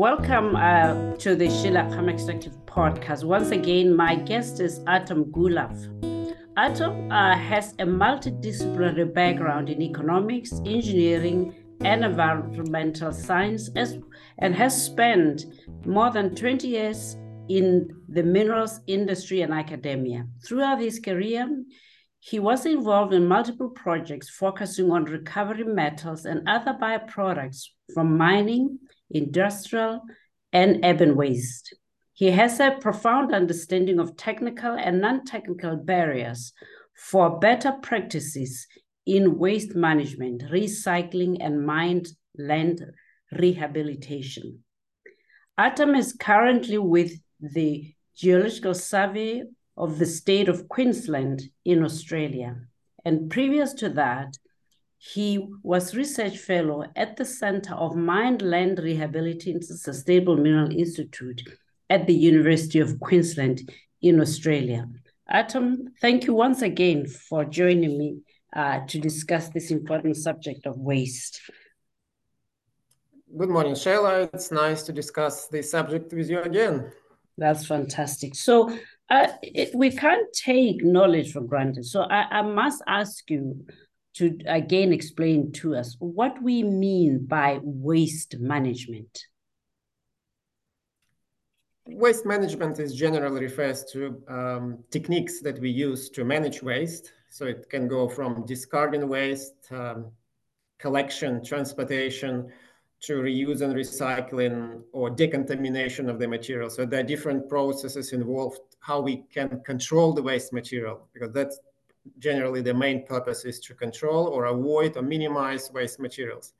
welcome uh, to the Sheila Khama Extractive Podcast. Once again, my guest is Artem Golev. Artem uh, has a multidisciplinary background in economics, engineering, and environmental science, as, and has spent more than 20 years in the minerals industry and academia. Throughout his career, he was involved in multiple projects focusing on recovery metals and other byproducts from mining, industrial, and urban waste. He has a profound understanding of technical and non technical barriers for better practices in waste management, recycling, and mined land rehabilitation. Artem is currently with the Geological Survey of the state of Queensland in Australia. And previous to that, he was research fellow at the Center of Mined Land Rehabilitation Sustainable Mineral Institute at the University of Queensland in Australia. Artem, thank you once again for joining me uh, to discuss this important subject of waste. Good morning, Sheila. It's nice to discuss this subject with you again. That's fantastic. So, uh, it, we can't take knowledge for granted. So, I, I must ask you to again explain to us what we mean by waste management. Waste management is generally refers to um, techniques that we use to manage waste. So it can go from discarding waste, um, collection, transportation, to reuse and recycling or decontamination of the material. So there are different processes involved, how we can control the waste material, because that's generally the main purpose is to control or avoid or minimize waste materials.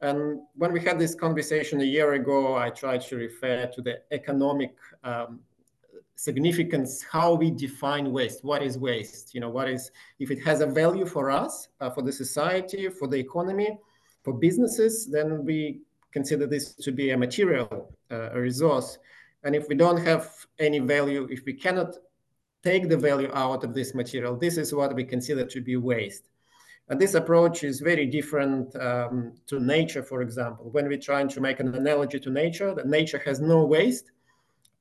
And when we had this conversation a year ago, I tried to refer to the economic um, significance, how we define waste. What is waste? You know, what is, if it has a value for us, uh, for the society, for the economy, for businesses, then we consider this to be a material, uh, a resource. And if we don't have any value, if we cannot take the value out of this material, this is what we consider to be waste. And this approach is very different um, to nature, for example. When we're trying to make an analogy to nature, that nature has no waste,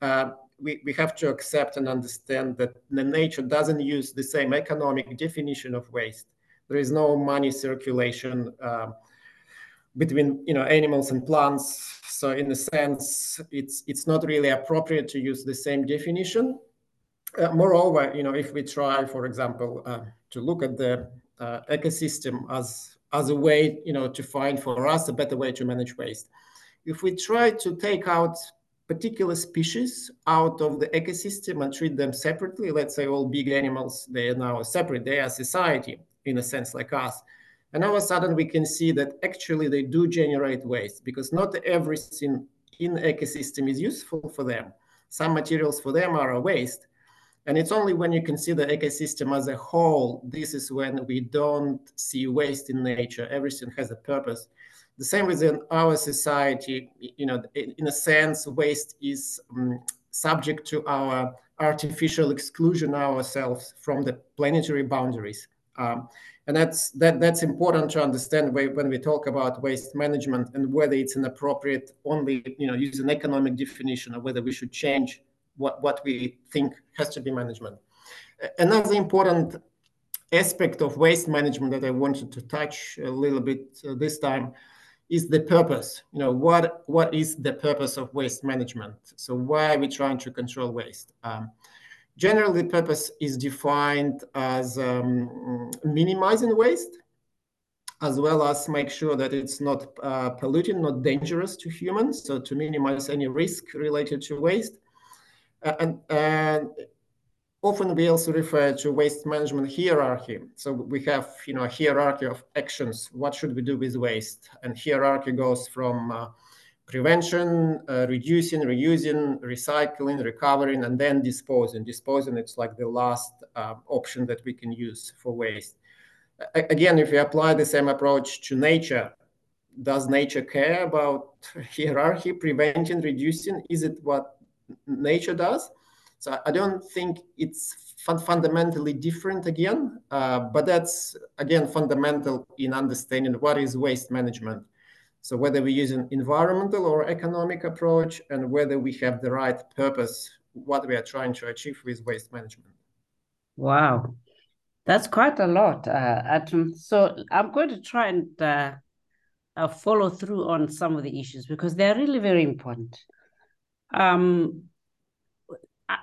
uh, we, we have to accept and understand that the nature doesn't use the same economic definition of waste. There is no money circulation uh, between you know animals and plants. So in a sense, it's it's not really appropriate to use the same definition. Uh, moreover, you know, if we try, for example, uh, to look at the uh, ecosystem as as a way, you know, to find for us a better way to manage waste. If we try to take out particular species out of the ecosystem and treat them separately, let's say all big animals, they are now separate, they are society in a sense like us. And all of a sudden we can see that actually they do generate waste because not everything in ecosystem is useful for them. Some materials for them are a waste. And it's only when you consider the ecosystem as a whole, this is when we don't see waste in nature. Everything has a purpose. The same within our society, you know, in a sense, waste is um, subject to our artificial exclusion ourselves from the planetary boundaries. Um, and that's that that's important to understand when we talk about waste management and whether it's an appropriate only you know use an economic definition or whether we should change what, what we think has to be management. Another important aspect of waste management that I wanted to touch a little bit uh, this time is the purpose. You know, what what is the purpose of waste management? So why are we trying to control waste? Um, generally, the purpose is defined as um, minimizing waste, as well as make sure that it's not uh, polluting, not dangerous to humans. So to minimize any risk related to waste and, and often we also refer to waste management hierarchy. So we have, you know, a hierarchy of actions. What should we do with waste? And hierarchy goes from uh, prevention, uh, reducing, reusing, recycling, recovering, and then disposing. Disposing, it's like the last uh, option that we can use for waste. again, if we apply the same approach to nature, does nature care about hierarchy, preventing, reducing? Is it what nature does. So I don't think it's fun fundamentally different again, uh, but that's again fundamental in understanding what is waste management. So whether we use an environmental or economic approach and whether we have the right purpose, what we are trying to achieve with waste management. Wow, that's quite a lot, uh. So I'm going to try and uh, uh, follow through on some of the issues because they're really very important. Um,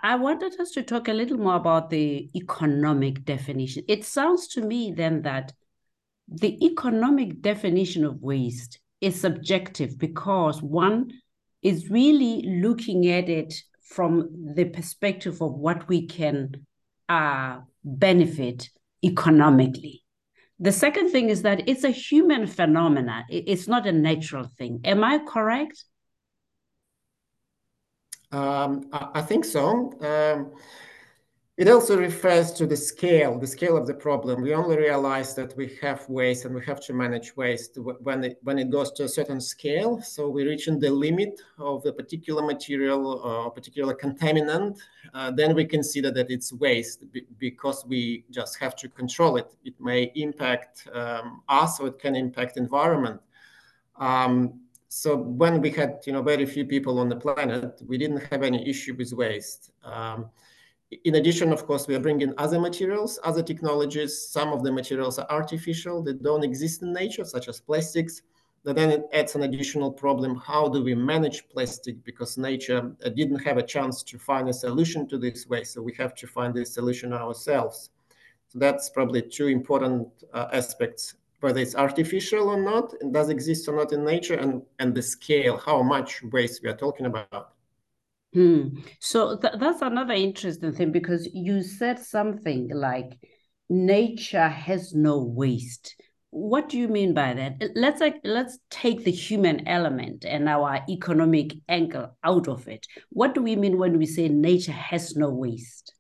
I wanted us to talk a little more about the economic definition. It sounds to me then that the economic definition of waste is subjective because one is really looking at it from the perspective of what we can uh, benefit economically. The second thing is that it's a human phenomena. It's not a natural thing. Am I correct? Um, I, think so. Um, it also refers to the scale, the scale of the problem. We only realize that we have waste and we have to manage waste when it, when it goes to a certain scale. So we reach in the limit of a particular material or particular contaminant. Uh, then we consider that it's waste because we just have to control it. It may impact um, us or it can impact environment. Um, so when we had you know very few people on the planet, we didn't have any issue with waste. Um, in addition, of course, we are bringing other materials, other technologies. Some of the materials are artificial, they don't exist in nature, such as plastics. But then it adds an additional problem. How do we manage plastic? Because nature uh, didn't have a chance to find a solution to this waste. So we have to find this solution ourselves. So that's probably two important uh, aspects, whether it's artificial or not, and does exist or not in nature, and, and the scale, how much waste we are talking about. Hmm. So th- that's another interesting thing because you said something like nature has no waste. What do you mean by that? Let's like let's take the human element and our economic angle out of it. What do we mean when we say nature has no waste?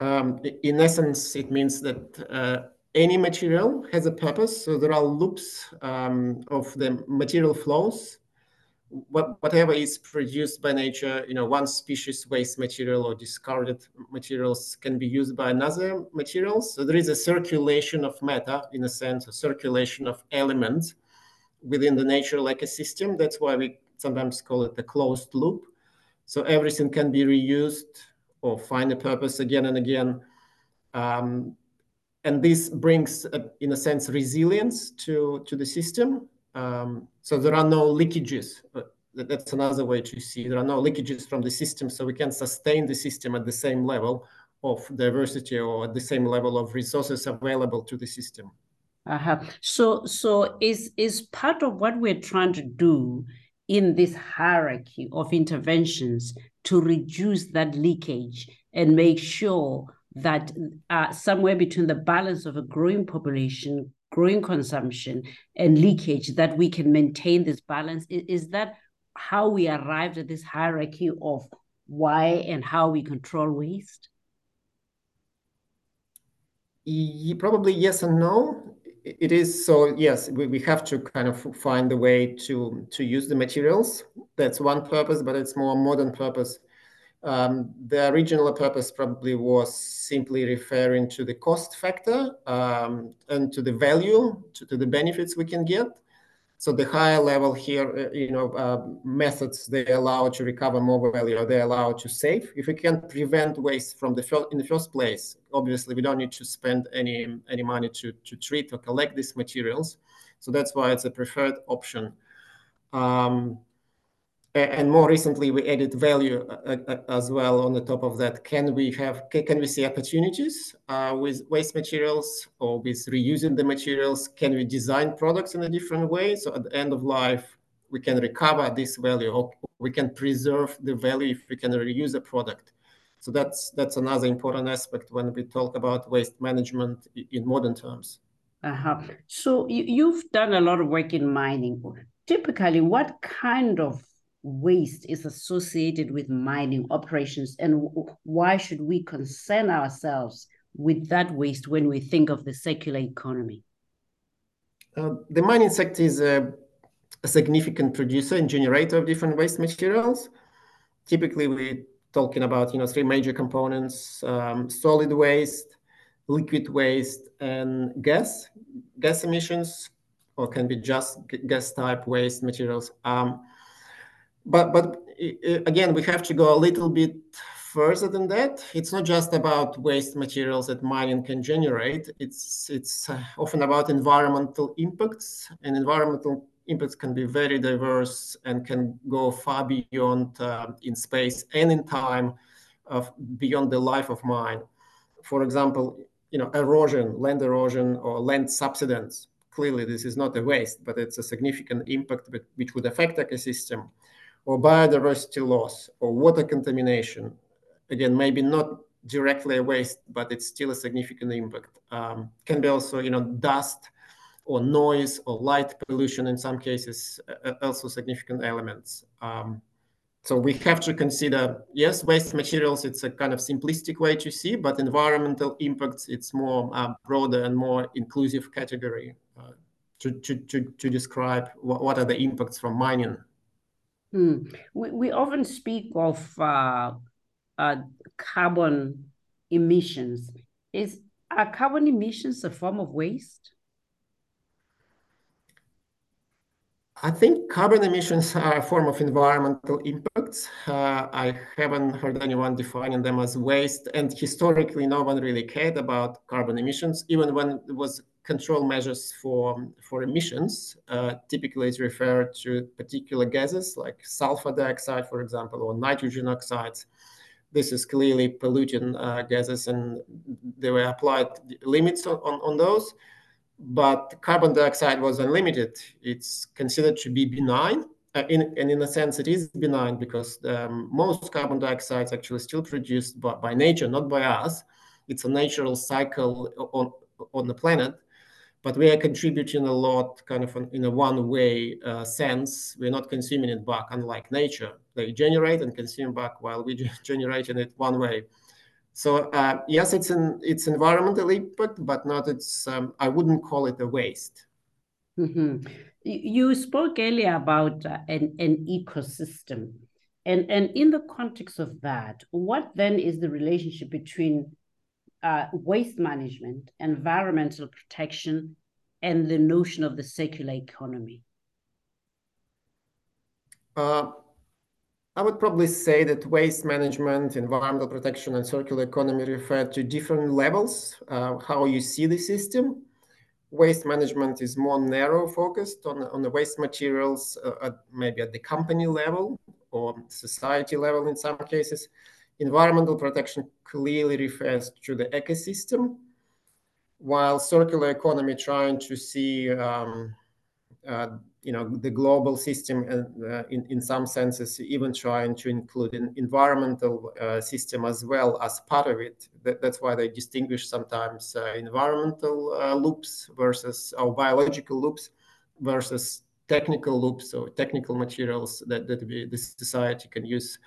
Um, in essence, it means that uh, any material has a purpose. So there are loops um, of the material flows what, whatever is produced by nature, you know, one species waste material or discarded materials can be used by another materials. So there is a circulation of matter, in a sense, a circulation of elements within the natural ecosystem. That's why we sometimes call it the closed loop. So everything can be reused or find a purpose again and again. Um, and this brings, uh, in a sense, resilience to, to the system um, so there are no leakages. That's another way to see. There are no leakages from the system, so we can sustain the system at the same level of diversity or at the same level of resources available to the system. Uh-huh. So, so is is part of what we're trying to do in this hierarchy of interventions to reduce that leakage and make sure that uh, somewhere between the balance of a growing population growing consumption and leakage that we can maintain this balance. Is, that how we arrived at this hierarchy of why and how we control waste? Probably yes and no. It is so yes we, we have to kind of find a way to to use the materials. That's one purpose but it's more modern purpose um, the original purpose probably was simply referring to the cost factor um, and to the value, to, to, the benefits we can get. So the higher level here, uh, you know, uh, methods they allow to recover more value, or they allow to save. If we can prevent waste from the first, in the first place, obviously we don't need to spend any any money to to treat or collect these materials. So that's why it's a preferred option. Um, and more recently we added value uh, uh, as well on the top of that. Can we have can we see opportunities uh, with waste materials or with reusing the materials? Can we design products in a different way? So at the end of life we can recover this value or we can preserve the value if we can reuse a product. So that's that's another important aspect when we talk about waste management in modern terms. Uh-huh. so you've done a lot of work in mining. Typically what kind of waste is associated with mining operations and why should we concern ourselves with that waste when we think of the circular economy? Uh, the mining sector is a, a, significant producer and generator of different waste materials. Typically, we're talking about you know three major components: um, solid waste, liquid waste, and gas. Gas emissions or can be just gas type waste materials. Um, but but again, we have to go a little bit further than that. It's not just about waste materials that mining can generate. It's it's uh, often about environmental impacts, and environmental impacts can be very diverse and can go far beyond uh, in space and in time, of beyond the life of mine. For example, you know, erosion, land erosion, or land subsidence. Clearly, this is not a waste, but it's a significant impact which would affect ecosystem or biodiversity loss or water contamination. Again, maybe not directly a waste, but it's still a significant impact. Um, can be also, you know, dust or noise or light pollution in some cases, uh, uh also significant elements. Um, so we have to consider, yes, waste materials, it's a kind of simplistic way to see, but environmental impacts, it's more uh, broader and more inclusive category uh, to, to, to, to describe what, what are the impacts from mining Hmm. We, we often speak of uh, uh, carbon emissions. Is are carbon emissions a form of waste? I think carbon emissions are a form of environmental impacts. Uh, I haven't heard anyone defining them as waste, and historically, no one really cared about carbon emissions, even when it was control measures for, for emissions. Uh, typically, it's referred to particular gases like sulfur dioxide, for example, or nitrogen oxides. This is clearly polluting uh, gases, and there were applied limits on, on, on those. But carbon dioxide was unlimited. It's considered to be benign. Uh, in, and in a sense, it is benign because um, most carbon dioxide is actually still produced by, by nature, not by us. It's a natural cycle on, on the planet but we are contributing a lot kind of in a one-way uh, sense. We're not consuming it back, unlike nature. They generate and consume back while we generating it one way. So uh, yes, it's an it's environmental impact, but not it's. Um, I wouldn't call it a waste. Mm-hmm. You spoke earlier about uh, an an ecosystem, and and in the context of that, what then is the relationship between uh, waste management, environmental protection, and the notion of the circular economy? Uh, I would probably say that waste management, environmental protection, and circular economy refer to different levels, uh, how you see the system. Waste management is more narrow focused on, on the waste materials, uh, at, maybe at the company level or society level in some cases. Environmental protection clearly refers to the ecosystem, while circular economy trying to see um, uh, you know the global system and uh, in, in some senses even trying to include an environmental uh, system as well as part of it. That, that's why they distinguish sometimes uh, environmental uh, loops versus or biological loops versus technical loops or technical materials that, that we, the society can use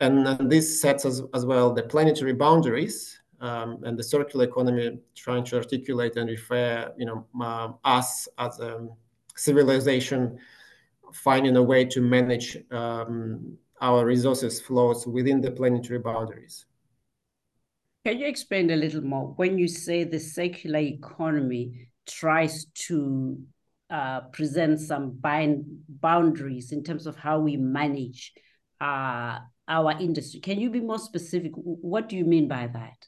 and this sets as, as well the planetary boundaries um, and the circular economy trying to articulate and refer, you know, uh, us as a civilization finding a way to manage um, our resources flows within the planetary boundaries. Can you explain a little more when you say the circular economy tries to uh, present some bind boundaries in terms of how we manage uh, our industry. Can you be more specific? What do you mean by that?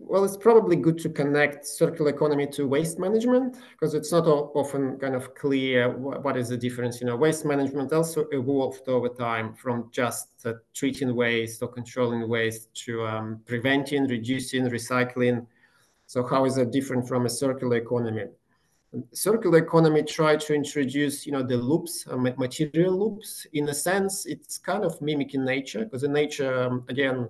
Well, it's probably good to connect circular economy to waste management because it's not often kind of clear what is the difference. You know, waste management also evolved over time from just uh, treating waste or controlling waste to um, preventing, reducing, recycling. So how is that different from a circular economy? Circular economy try to introduce you know the loops uh, material loops. In a sense it's kind of mimicking nature because in nature um, again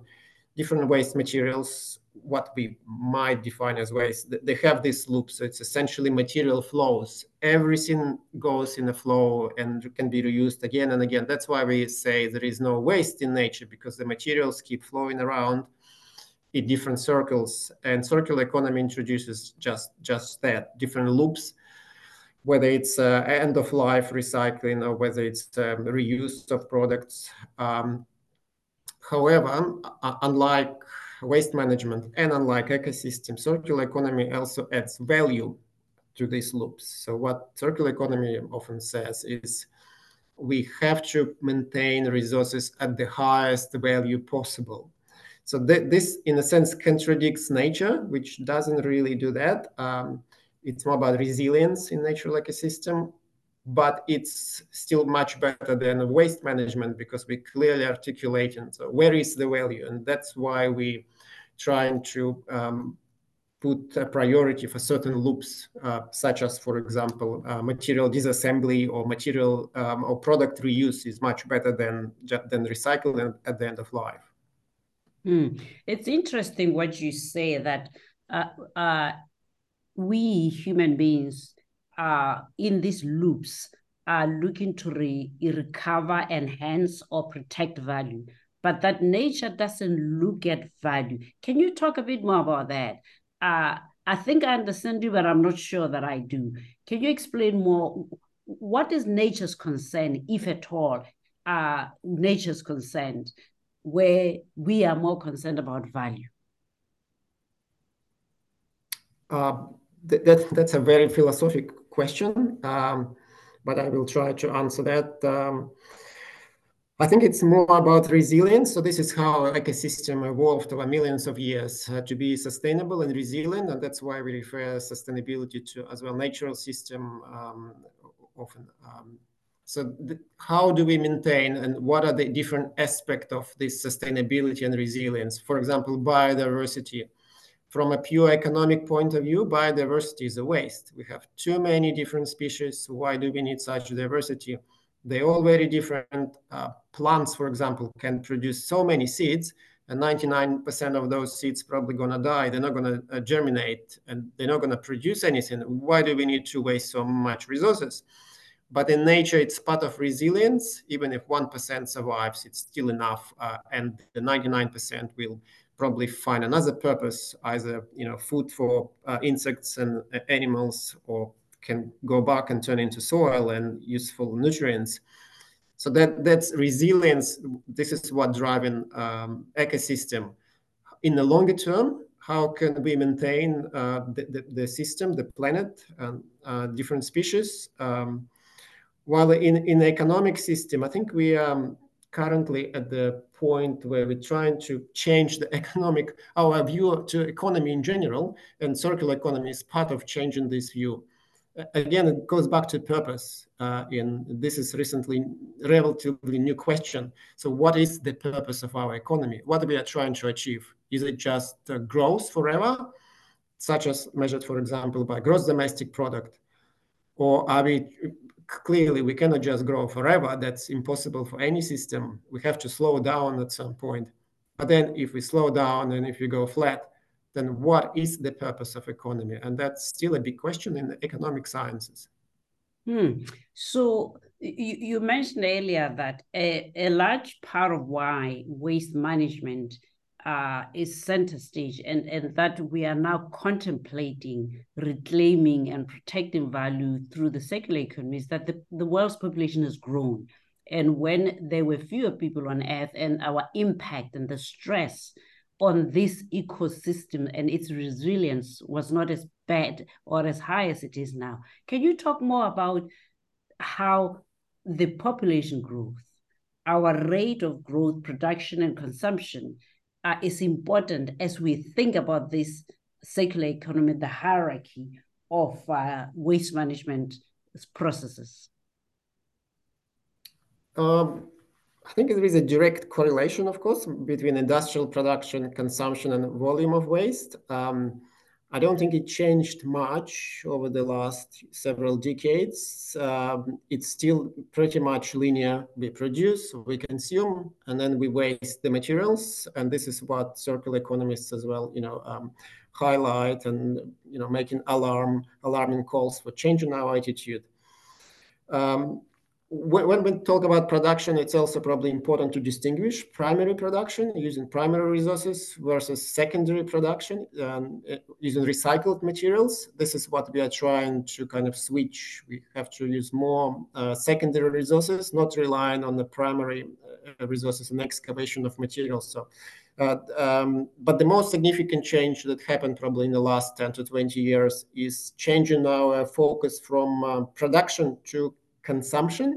different waste materials what we might define as waste they have this loop so it's essentially material flows. Everything goes in a flow and can be reused again and again. That's why we say there is no waste in nature because the materials keep flowing around in different circles and circular economy introduces just just that different loops whether it's uh, end of life recycling or whether it's um, reuse of products um, however uh, unlike waste management and unlike ecosystem circular economy also adds value to these loops. So what circular economy often says is we have to maintain resources at the highest value possible. So th- this, in a sense, contradicts nature, which doesn't really do that. Um, it's more about resilience in natural ecosystem, but it's still much better than waste management because we clearly articulate and so where is the value, and that's why we trying to um, put a priority for certain loops, uh, such as, for example, uh, material disassembly or material um, or product reuse is much better than than recycling at the end of life. Mm. It's interesting what you say that uh, uh, we human beings are in these loops are looking to re- recover, enhance, or protect value, but that nature doesn't look at value. Can you talk a bit more about that? uh, I think I understand you, but I'm not sure that I do. Can you explain more? What is nature's concern, if at all, uh, nature's concerned, where we are more concerned about value? Uh, th- that, that's a very philosophical question, um, but I will try to answer that. Um, I think it's more about resilience. So this is how ecosystem evolved over millions of years uh, to be sustainable and resilient, and that's why we refer sustainability to as well natural system um, often. Um, so how do we maintain and what are the different aspects of this sustainability and resilience? For example, biodiversity. From a pure economic point of view, biodiversity is a waste. We have too many different species. Why do we need such diversity? They're all very different. Uh, plants, for example, can produce so many seeds, and 99% of those seeds probably to die. They're not to uh, germinate, and they're not to produce anything. Why do we need to waste so much resources? But in nature, it's part of resilience. Even if 1% survives, it's still enough, uh, and the 99% will probably find another purpose, either you know food for uh, insects and uh, animals, or can go back and turn into soil and useful nutrients. So that that's resilience. This is what driving um, ecosystem. In the longer term, how can we maintain uh, the, the, the, system, the planet, and uh, different species? Um, while in in the economic system, I think we are um, currently at the point where we're trying to change the economic our view to economy in general, and circular economy is part of changing this view again, it goes back to purpose. Uh, this is recently relatively new question. So, what is the purpose of our economy? What we are trying to achieve? Is it just uh, growth forever, such as measured, for example, by gross domestic product, or are we clearly we cannot just grow forever? That's impossible for any system. We have to slow down at some point. But then, if we slow down and if we go flat, then what is the purpose of economy? And that's still a big question in the economic sciences. Hmm. So you, you mentioned earlier that a, a large part of why waste management uh, is center stage and, and that we are now contemplating reclaiming and protecting value through the circular economy is that the, the world's population has grown. And when there were fewer people on earth and our impact and the stress on this ecosystem and its resilience was not as bad or as high as it is now. Can you talk more about how the population growth, our rate of growth, production, and consumption uh, is important as we think about this circular economy, the hierarchy of uh, waste management processes? Um, I think there is a direct correlation, of course, between industrial production, consumption, and volume of waste. Um, I don't think it changed much over the last several decades. Um, it's still pretty much linear. We produce, we consume, and then we waste the materials. And this is what circular economists as well, you know, um, highlight and you know making alarm alarming calls for changing our attitude. Um, when we talk about production, it's also probably important to distinguish primary production using primary resources versus secondary production um, uh, using recycled materials. This is what we are trying to kind of switch. We have to use more uh, secondary resources, not relying on the primary uh, resources and excavation of materials. So, uh, um, but the most significant change that happened probably in the last 10 to 20 years is changing our focus from uh, production to consumption.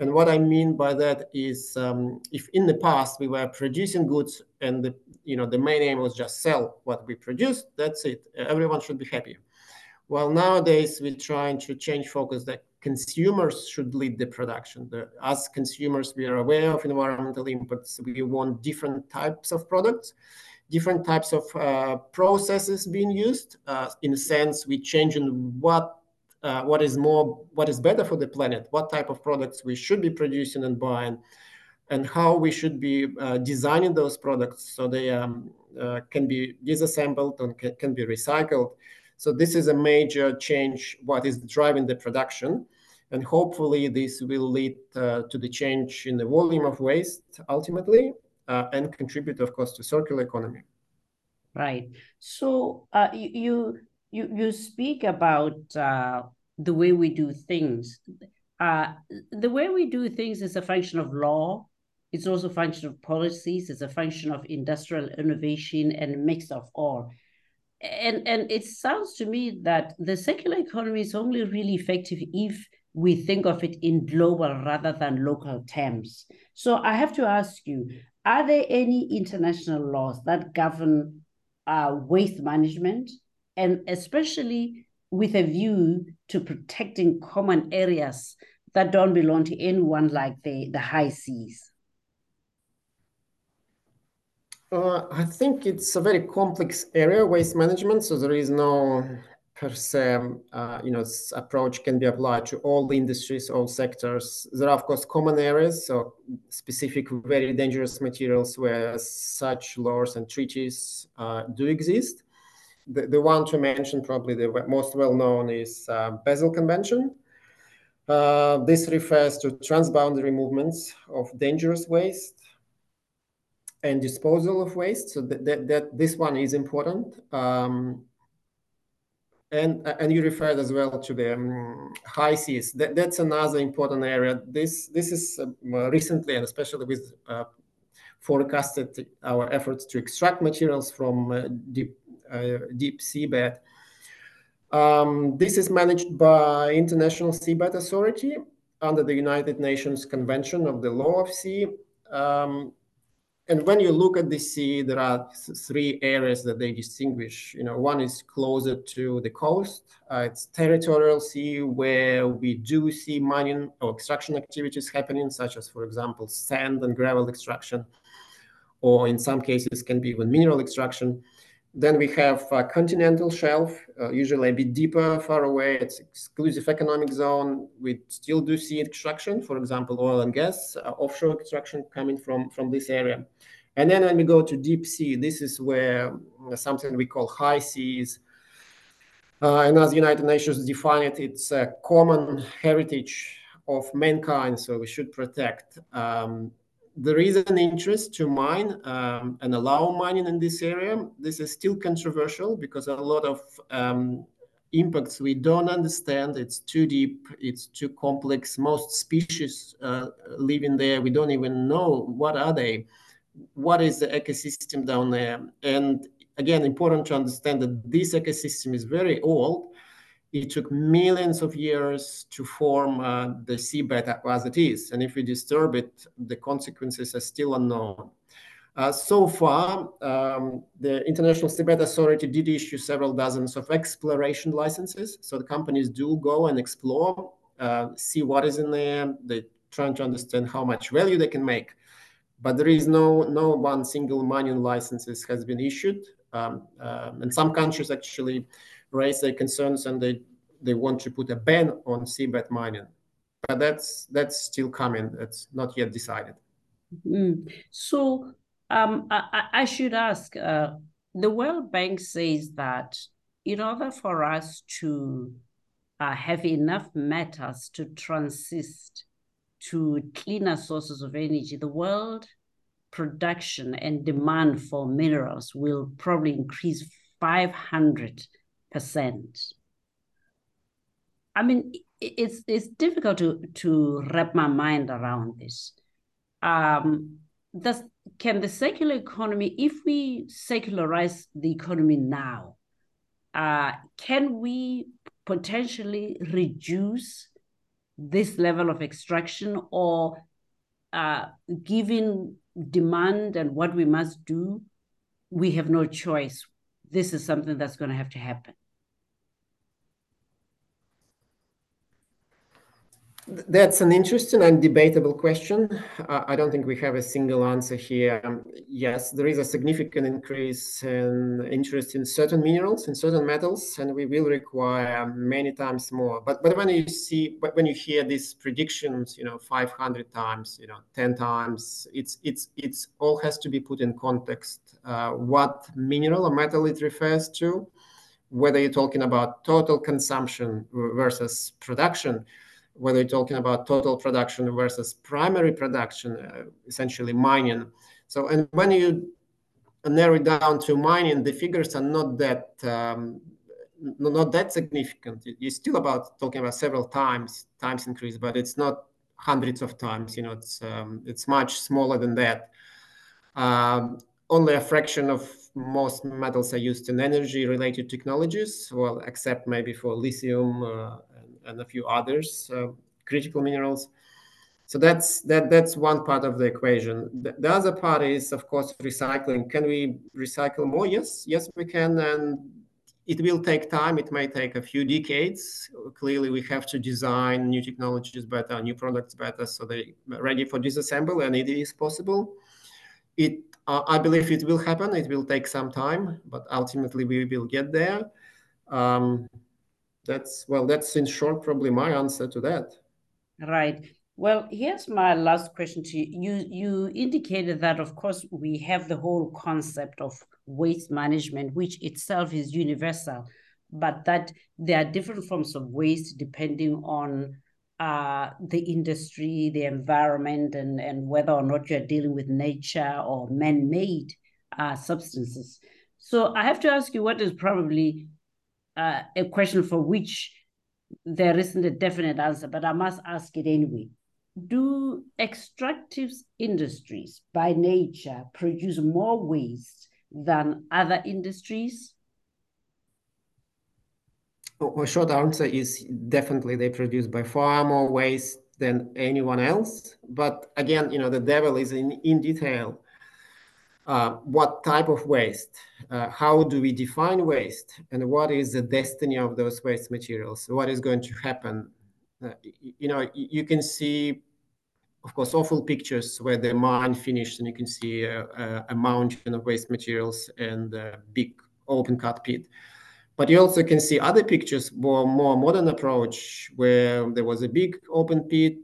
And what I mean by that is, um, if in the past we were producing goods and the you know the main aim was just sell what we produced, that's it. Everyone should be happy. Well, nowadays we're trying to change focus that consumers should lead the production. The, as consumers, we are aware of environmental impacts. We want different types of products, different types of uh, processes being used. Uh, in a sense, we change in what uh, what is more, what is better for the planet, what type of products we should be producing and buying, and how we should be uh, designing those products so they um, uh, can be disassembled and can, can, be recycled. So this is a major change, what is driving the production. And hopefully this will lead uh, to the change in the volume of waste ultimately uh, and contribute, of course, to circular economy. Right. So uh, you you you speak about uh, the way we do things. Uh, the way we do things is a function of law. It's also a function of policies. It's a function of industrial innovation and mix of all. And and it sounds to me that the circular economy is only really effective if we think of it in global rather than local terms. So I have to ask you: Are there any international laws that govern uh, waste management? and especially with a view to protecting common areas that don't belong to anyone like the, the high seas? Uh, I think it's a very complex area, waste management. So there is no per se, uh, you know, approach can be applied to all industries, all sectors. There are, of course, common areas, so specific, very dangerous materials where such laws and treaties uh, do exist the, the one to mention, probably the most well known, is uh, Basel Convention. Uh, this refers to transboundary movements of dangerous waste and disposal of waste. So that, this one is important. Um, and, and you referred as well to the um, high seas. That, that's another important area. This this is uh, recently, and especially with uh, forecasted our efforts to extract materials from uh, deep deep seabed. Um, this is managed by International Seabed Authority under the United Nations Convention of the Law of Sea. Um, and when you look at the sea, there are three areas that they distinguish. You know, one is closer to the coast. Uh, it's territorial sea where we do see mining or extraction activities happening, such as, for example, sand and gravel extraction, or in some cases can be even mineral extraction. Then we have a continental shelf, uh, usually a bit deeper, far away. It's exclusive economic zone. We still do see extraction, for example, oil and gas, uh, offshore extraction coming from, from this area. And then when we go to deep sea, this is where uh, something we call high seas. Uh, and as the United Nations define it, it's a common heritage of mankind, so we should protect. Um, there is an interest to mine um, and allow mining in this area. This is still controversial because a lot of um, impacts we don't understand. It's too deep, it's too complex. Most species uh, living there, we don't even know what are they, what is the ecosystem down there. And again, important to understand that this ecosystem is very old it took millions of years to form uh, the seabed as it is. And if we disturb it, the consequences are still unknown. Uh, so far, um, the International Seabed Authority did issue several dozens of exploration licenses. So the companies do go and explore, uh, see what is in there. They're trying to understand how much value they can make. But there is no, no one single mining licenses has been issued. Um, um, and some countries actually raise their concerns and they they want to put a ban on seabed mining. But that's that's still coming. It's not yet decided. Mm. So um, I, I, should ask. Uh, the World Bank says that in order for us to uh, have enough metals to transist to cleaner sources of energy, the world production and demand for minerals will probably increase 500%. I mean, it's it's difficult to to wrap my mind around this. Um, does can the circular economy, if we secularize the economy now, uh, can we potentially reduce this level of extraction or uh, given demand and what we must do, we have no choice. This is something that's going to have to happen. That's an interesting and debatable question. Uh, I don't think we have a single answer here. Um, yes, there is a significant increase in interest in certain minerals, in certain metals, and we will require many times more. But but when you see, when you hear these predictions, you know, 500 times, you know, 10 times, it's it's it's all has to be put in context. Uh, what mineral or metal it refers to, whether you're talking about total consumption versus production whether you're talking about total production versus primary production, uh, essentially mining. So, and when you narrow it down to mining, the figures are not that um, not that significant. You're still about talking about several times times increase, but it's not hundreds of times. You know, it's um, it's much smaller than that. Um, only a fraction of most metals are used in energy-related technologies. Well, except maybe for lithium uh, and a few others, uh, critical minerals. So that's that. That's one part of the equation. The, the, other part is, of course, recycling. Can we recycle more? Yes, yes, we can, and it will take time. It may take a few decades. Clearly, we have to design new technologies better, new products better, so they're ready for disassemble, and it is possible. It, uh, I believe, it will happen. It will take some time, but ultimately, we will get there. Um, that's well that's in short probably my answer to that. Right. Well here's my last question to you. You you indicated that of course we have the whole concept of waste management which itself is universal but that there are different forms of waste depending on uh, the industry the environment and and whether or not you're dealing with nature or man-made uh, substances. So i have to ask you what is probably uh, a question for which there isn't a definite answer, but I must ask it anyway. Do extractive industries by nature produce more waste than other industries? A short answer is definitely they produce by far more waste than anyone else. But again, you know, the devil is in, in detail. Uh, what type of waste, uh, how do we define waste, and what is the destiny of those waste materials? What is going to happen? Uh, you know, you can see, of course, awful pictures where the mine finished, and you can see a, a, mountain of waste materials and a big open cut pit. But you also can see other pictures, more more modern approach, where there was a big open pit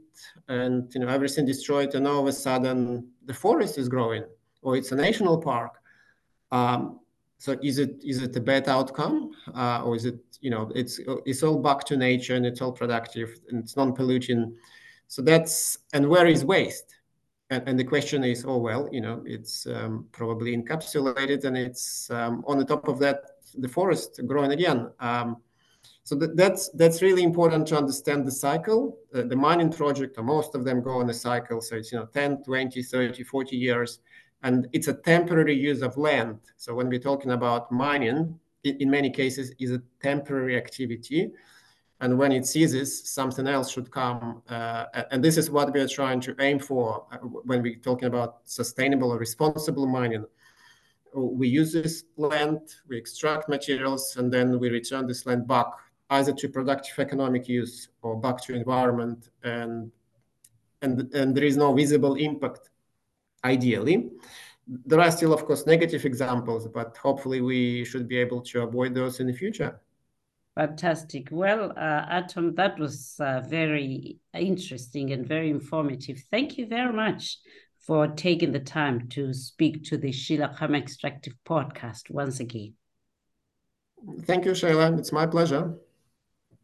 and you know everything destroyed, and all of a sudden the forest is growing or it's a national park. Um, so is it is it a bad outcome, uh, or is it you know it's it's all back to nature and it's all productive and it's non-polluting? So that's and where is waste? And, and the question is, oh well, you know, it's um, probably encapsulated and it's um, on the top of that the forest growing again. Um, so that, that's that's really important to understand the cycle. Uh, the mining project, or most of them go on a cycle. So it's you know 10, 20, 30, 40 years and it's a temporary use of land. So when we're talking about mining, in many cases is a temporary activity. And when it ceases, something else should come. Uh, and this is what we are trying to aim for uh, when we're talking about sustainable or responsible mining. We use this land, we extract materials, and then we return this land back either to productive economic use or back to environment. And, and, and there is no visible impact ideally. There are still, of course, negative examples, but hopefully we should be able to avoid those in the future. Fantastic. Well, uh, Artem, that was uh, very interesting and very informative. Thank you very much for taking the time to speak to the Sheila Khama Extractive podcast once again. Thank you, Sheila. It's my pleasure.